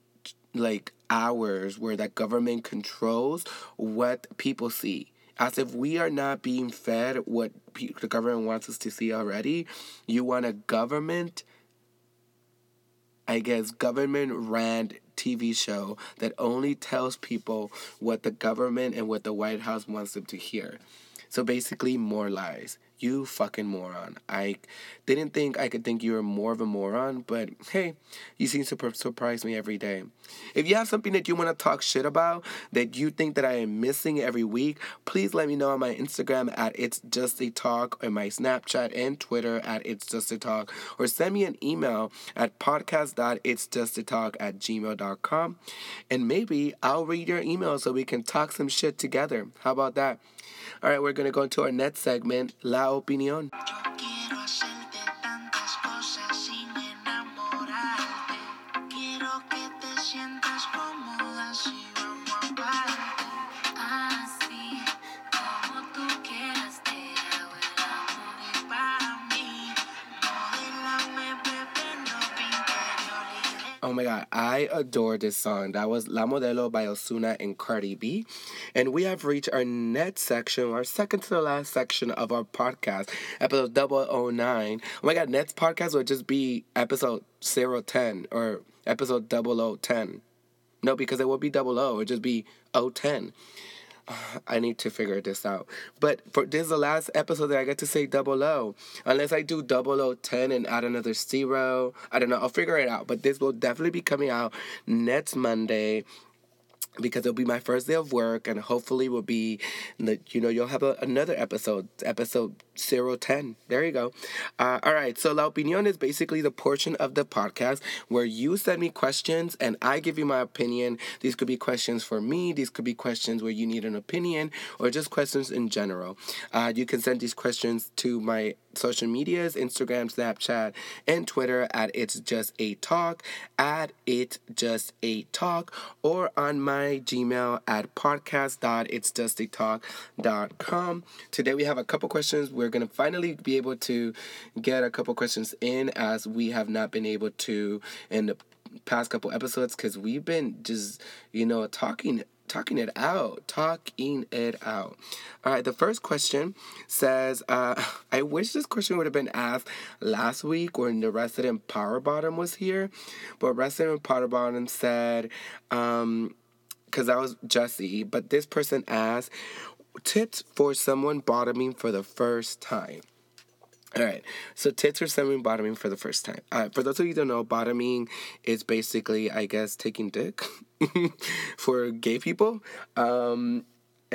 like hours where that government controls what people see. As if we are not being fed what pe- the government wants us to see already you want a government i guess government ran tv show that only tells people what the government and what the white house wants them to hear. So basically more lies you fucking moron. I didn't think I could think you were more of a moron, but hey, you seem to surprise me every day. If you have something that you want to talk shit about that you think that I am missing every week, please let me know on my Instagram at It's Just a Talk or my Snapchat and Twitter at It's Just a Talk or send me an email at podcast.itsjustatalk at gmail.com and maybe I'll read your email so we can talk some shit together. How about that? All right, we're going to go into our next segment, La Opinión. My god, I adore this song. That was La Modelo by Ozuna and Cardi B. And we have reached our next section, our second to the last section of our podcast, episode 009. Oh my god, next podcast would just be episode 010 or episode 0010. No, because it would be 00, it would just be 010. I need to figure this out. But for this is the last episode that I get to say double O. Unless I do double O ten and add another zero. I don't know. I'll figure it out. But this will definitely be coming out next Monday because it'll be my first day of work and hopefully will be you know you'll have a, another episode episode 010 there you go. Uh, all right so la opinion is basically the portion of the podcast where you send me questions and i give you my opinion. These could be questions for me these could be questions where you need an opinion or just questions in general. Uh, you can send these questions to my social medias Instagram, Snapchat, and Twitter at It's Just a Talk, at It's Just a Talk, or on my Gmail at podcast.itsjustatalk.com. Today we have a couple questions. We're going to finally be able to get a couple questions in as we have not been able to in the past couple episodes because we've been just, you know, talking talking it out, talking it out. All right, the first question says, uh, I wish this question would have been asked last week when the resident power bottom was here, but resident power bottom said, um, because that was Jesse, but this person asked, tips for someone bottoming for the first time. All right, so tits are semi bottoming for the first time. Uh, for those of you who don't know, bottoming is basically, I guess, taking dick for gay people. Um,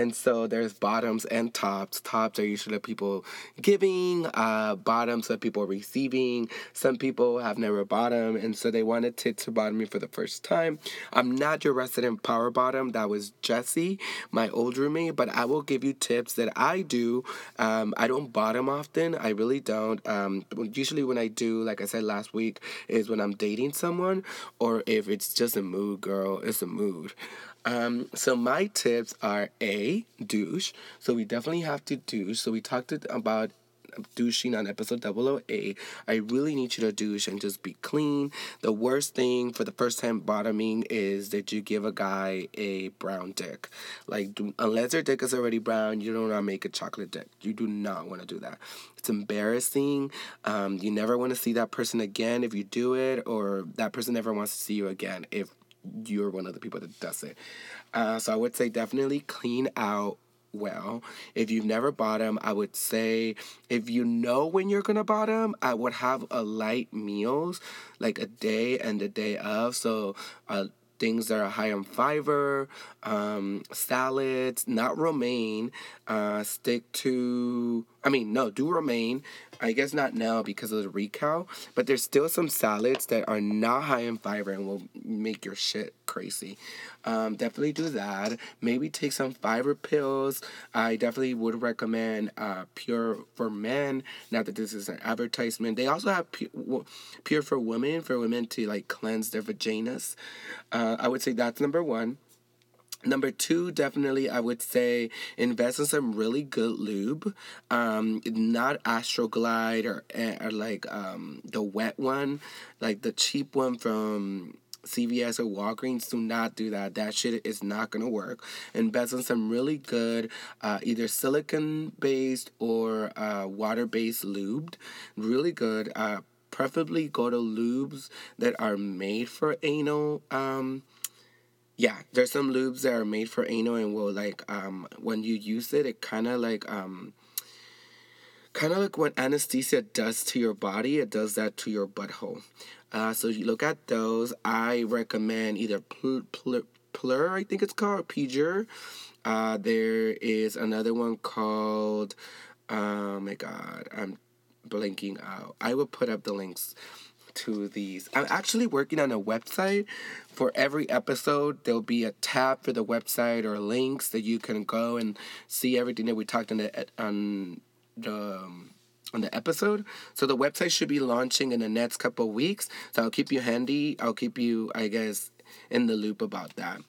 and so there's bottoms and tops. Tops are usually people giving, uh, bottoms are people receiving. Some people have never bottom, and so they wanted tits to bottom me for the first time. I'm not your resident power bottom. That was Jesse, my old roommate, but I will give you tips that I do. Um, I don't bottom often. I really don't. Um, usually when I do, like I said last week, is when I'm dating someone or if it's just a mood, girl. It's a mood. Um, so my tips are a douche. So we definitely have to douche. So we talked about douching on episode 008. I really need you to douche and just be clean. The worst thing for the first time bottoming is that you give a guy a brown dick. Like, unless your dick is already brown, you do not make a chocolate dick. You do not want to do that. It's embarrassing. Um, you never want to see that person again if you do it, or that person never wants to see you again if you're one of the people that does it. Uh, so I would say definitely clean out well. If you've never bottom, I would say if you know when you're gonna bottom, I would have a light meals like a day and a day of. So uh, things that are high on fiber, um, salads, not romaine. Uh, stick to, I mean, no, do romaine. I guess not now because of the recall, but there's still some salads that are not high in fiber and will make your shit crazy. Um, definitely do that. Maybe take some fiber pills. I definitely would recommend uh, Pure for Men. Not that this is an advertisement. They also have Pure, for Women for women to like cleanse their vaginas. Uh, I would say that's number one. Number two, definitely, I would say invest in some really good lube, um, not Astroglide or, eh, or like um, the wet one, like the cheap one from CVS or Walgreens. Do not do that. That shit is not gonna work. Invest in some really good, uh, either silicone based or uh, water based lubed. Really good. Uh, preferably go to lubes that are made for anal. Um, yeah, there's some lubes that are made for anal and will like um when you use it, it kind of like um kind of like what anesthesia does to your body, it does that to your butthole. Uh, so you look at those. I recommend either Plur, Plur, I think it's called, Pjur. Uh, there is another one called, oh my god, I'm blanking out. I will put up the links to these. I'm actually working on a website for every episode. There'll be a tab for the website or links that you can go and see everything that we talked on the on the um, on the episode. So the website should be launching in the next couple weeks. So I'll keep you handy. I'll keep you, I guess, in the loop about that.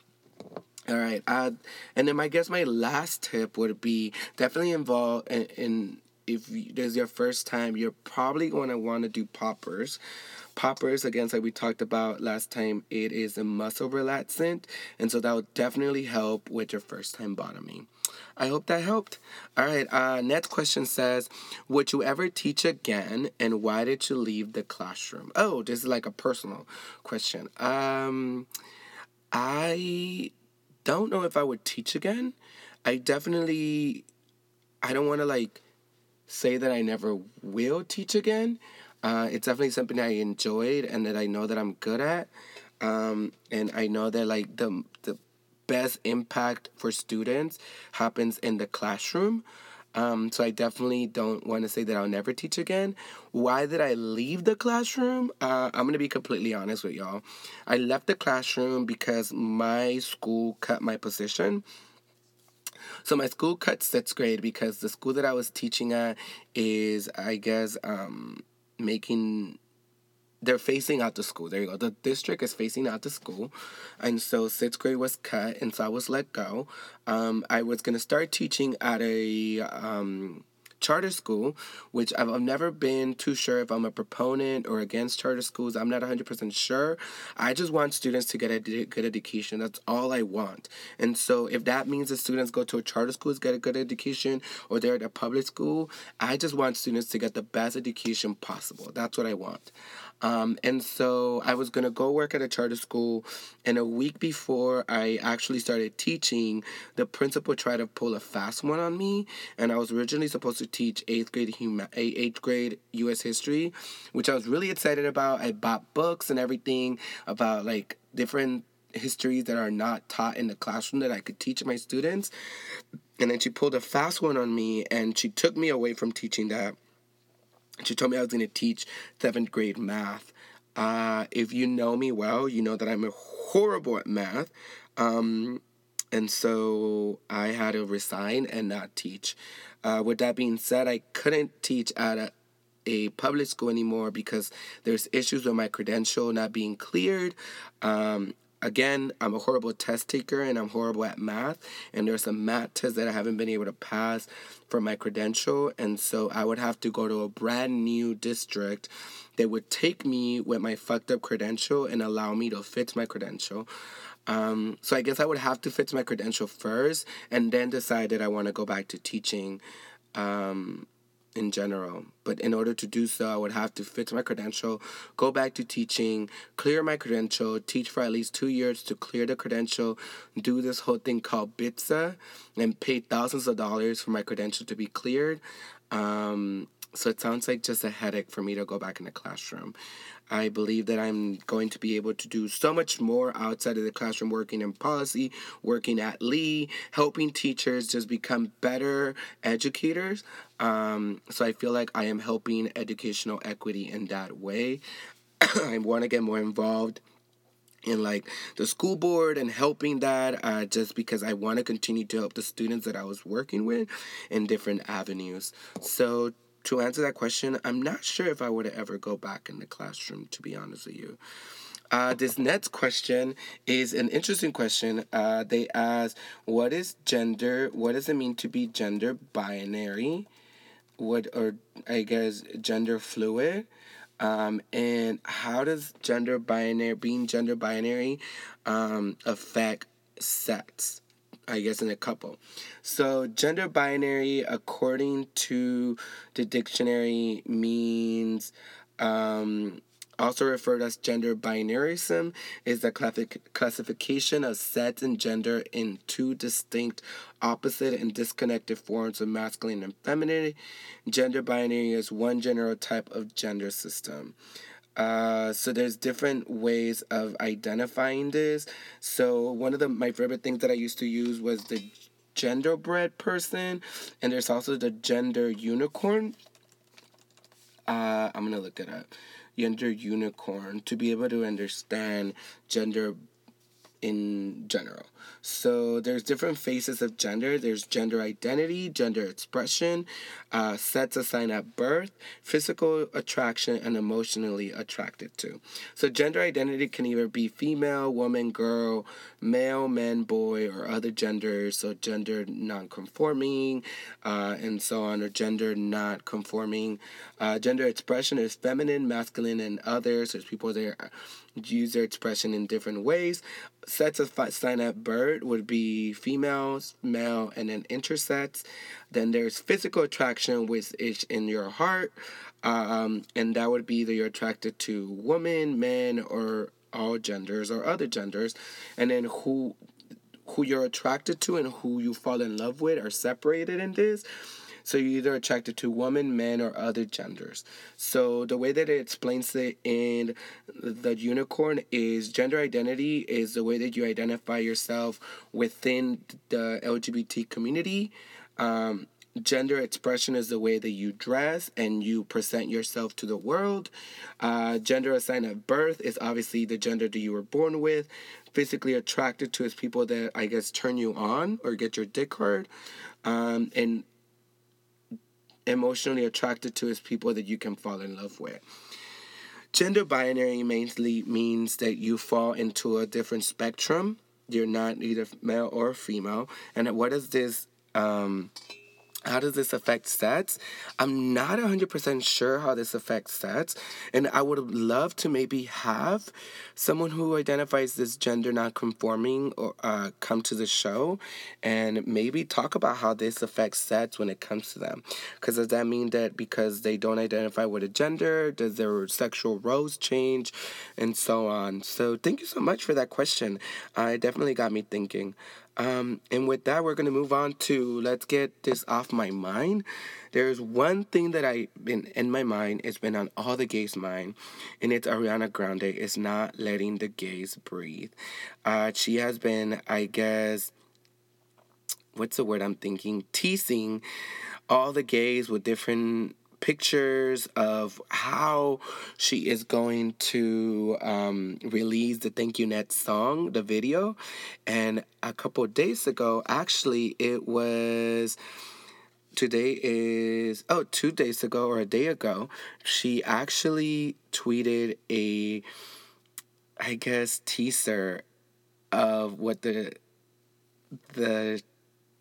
All right. Uh, and then I guess my last tip would be definitely involve in, in if there's your first time, you're probably going to want to do poppers. Poppers, again, like we talked about last time, it is a muscle relaxant, and so that will definitely help with your first time bottoming. I hope that helped. All right, uh, next question says, Would you ever teach again, and why did you leave the classroom? Oh, this is like a personal question. Um, I don't know if I would teach again. I definitely, I don't want to like say that I never will teach again. Uh, it's definitely something I enjoyed and that I know that I'm good at. Um, and I know that like the the best impact for students happens in the classroom. Um, so I definitely don't want to say that I'll never teach again. Why did I leave the classroom? Uh, I'm gonna be completely honest with y'all. I left the classroom because my school cut my position. So my school cut sixth grade because the school that I was teaching at is, I guess, um, making they're facing out the school. There you go. The district is facing out the school. And so sixth grade was cut, and so I was let go. Um, I was to start teaching at a um, charter school, which I've, I've never been too sure if I'm a proponent or against charter schools. I'm not 100% sure. I just want students to get a good education. That's all I want. And so if that means the students go to a charter school, to get a good education, or they're at a public school, I just want students to get the best education possible. That's what I want. Um, and so I was going to go work at a charter school. And a week before I actually started teaching, the principal tried to pull a fast one on me. And I was originally supposed to teach eighth grade huma- eighth grade U.S. history, which I was really excited about. I bought books and everything about like different histories that are not taught in the classroom that I could teach my students. And then she pulled a fast one on me and she took me away from teaching that she told me I was going to teach seventh grade math. Uh, if you know me well, you know that I'm horrible at math. Um, and so I had to resign and not teach. Uh, with that being said, I couldn't teach at a, a public school anymore because there's issues with my credential not being cleared. Um, again, I'm a horrible test taker and I'm horrible at math. And there's some math tests that I haven't been able to pass for my credential. And so I would have to go to a brand new district that would take me with my fucked up credential and allow me to fix my credential. Um, so I guess I would have to fix my credential first and then decide that I want to go back to teaching. Um, in general. But in order to do so, I would have to fix my credential, go back to teaching, clear my credential, teach for at least two years to clear the credential, do this whole thing called BITSA, and pay thousands of dollars for my credential to be cleared. Um, so it sounds like just a headache for me to go back in the classroom. I believe that I'm going to be able to do so much more outside of the classroom, working in policy, working at LEE, helping teachers just become better educators. Um, so I feel like I am helping educational equity in that way. I want to get more involved in like the school board and helping that uh, just because I want to continue to help the students that I was working with in different avenues. So to answer that question, I'm not sure if I would ever go back in the classroom, to be honest with you. Uh, this next question is an interesting question. Uh, they ask, "What is gender? What does it mean to be gender binary? What or I guess gender fluid?" Um, and how does gender binary being gender binary um, affect sex? I guess in a couple. So gender binary, according to the dictionary, means um, also referred as gender binarism, is the classification of sex and gender in two distinct, opposite, and disconnected forms of masculine and feminine. Gender binary is one general type of gender system. Uh, so there's different ways of identifying this. So one of the my favorite things that I used to use was the genderbread person, and there's also the gender unicorn. Uh, I'm gonna look it up gender unicorn to be able to understand gender in general. So there's different faces of gender. There's gender identity, gender expression, uh, sets assigned at birth, physical attraction, and emotionally attracted to. So gender identity can either be female, woman, girl, male, man, boy, or other genders. So gender non-conforming, uh, and so on, or gender not conforming. Uh, gender expression is feminine, masculine, and others. There's people there use their expression in different ways. Sets of sign at birth would be females, male, and then intersex. Then there's physical attraction, which is in your heart, um, and that would be either you're attracted to women, men, or all genders or other genders, and then who who you're attracted to and who you fall in love with are separated in this. So you're either attracted to women, men, or other genders. So the way that it explains it in the unicorn is gender identity is the way that you identify yourself within the LGBT community. Um, gender expression is the way that you dress and you present yourself to the world. Uh, gender assigned at birth is obviously the gender that you were born with. Physically attracted to is people that I guess turn you on or get your dick hard. Um, and emotionally attracted to is people that you can fall in love with. Gender binary mainly means that you fall into a different spectrum. You're not either male or female. And what does this um, how does this affect sets? I'm not 100% sure how this affects sets. and I would love to maybe have someone who identifies this gender non-conforming or uh, come to the show and maybe talk about how this affects sets when it comes to them. Because does that mean that because they don't identify with a gender, does their sexual roles change, and so on? So thank you so much for that question. Uh, it definitely got me thinking. Um, and with that, we're going to move on to let's get this off my mind. There's one thing that I've been in my mind, it's been on all the gays' mind, and it's Ariana Grande is not letting the gays breathe. Uh, she has been, I guess, what's the word I'm thinking? Teasing all the gays with different pictures of how she is going to um, release the Thank U, Next song, the video. And a couple days ago, actually, it was today is oh two days ago or a day ago she actually tweeted a i guess teaser of what the the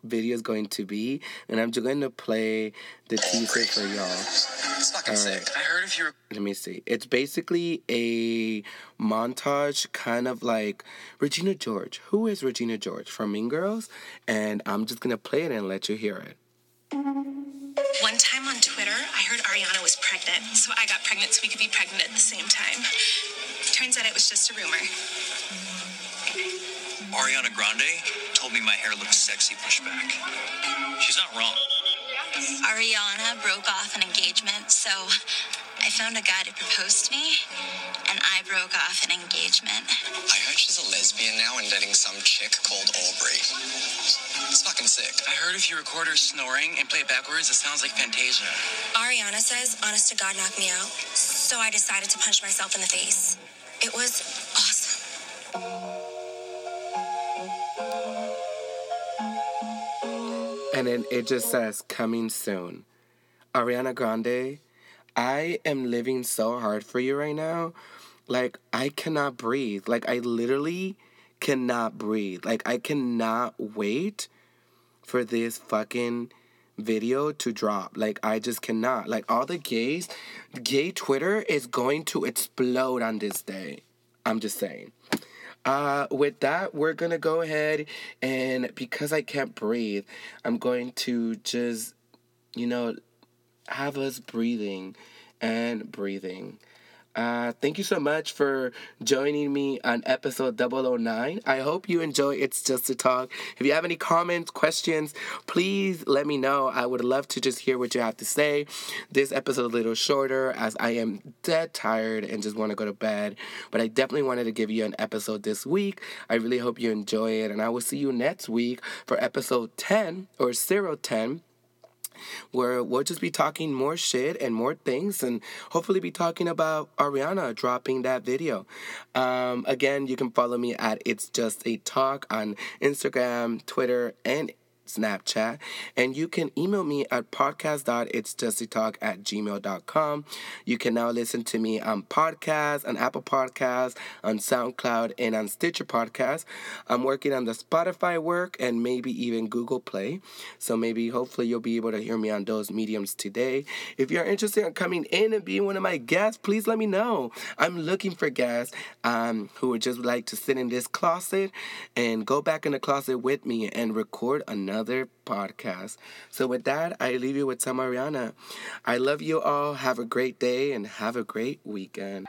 video is going to be, and I'm just going to play the teaser for y'all. It's fucking sick. I heard if you're. Let me see. It's basically a montage, kind of like Regina George. Who is Regina George from Mean Girls? And I'm just gonna play it and let you hear it. One time on Twitter, I heard Ariana was pregnant, so I got pregnant so we could be pregnant at the same time. Turns out it was just a rumor. Ariana Grande told me my hair looks sexy pushed back. She's not wrong. Ariana broke off an engagement, so I found a guy to propose to me, and I broke off an engagement. I heard she's a lesbian now and dating some chick called Aubrey. It's fucking sick. I heard if you record her snoring and play it backwards, it sounds like Fantasia. Ariana says, honest to God, knock me out. So I decided to punch myself in the face. It was awesome. And then it just says coming soon. Ariana Grande, I am living so hard for you right now. Like I cannot breathe. Like I literally cannot breathe. Like I cannot wait for this fucking video to drop. Like I just cannot. Like all the gays, gay Twitter is going to explode on this day. I'm just saying. Uh, with that, we're gonna go ahead and because I can't breathe, I'm going to just, you know, have us breathing and breathing. Uh, thank you so much for joining me on episode 009. I hope you enjoy It's Just a Talk. If you have any comments, questions, please let me know. I would love to just hear what you have to say. This episode a little shorter as I am dead tired and just want to go to bed. But I definitely wanted to give you an episode this week. I really hope you enjoy it. And I will see you next week for episode 10 or 010 where we'll just be talking more shit and more things and hopefully be talking about Ariana dropping that video. Um, again, you can follow me at It's Just a Talk on Instagram, Twitter, and Snapchat. And you can email me at podcast.itsjustatalk at gmail.com. You can now listen to me on podcasts, on Apple Podcasts, on SoundCloud, and on Stitcher Podcasts. I'm working on the Spotify work and maybe even Google Play. So maybe hopefully you'll be able to hear me on those mediums today. If you're interested in coming in and being one of my guests, please let me know. I'm looking for guests um, who would just like to sit in this closet and go back in the closet with me and record another podcast. So with that, I leave you with some Ariana. I love you all. Have a great day and have a great weekend.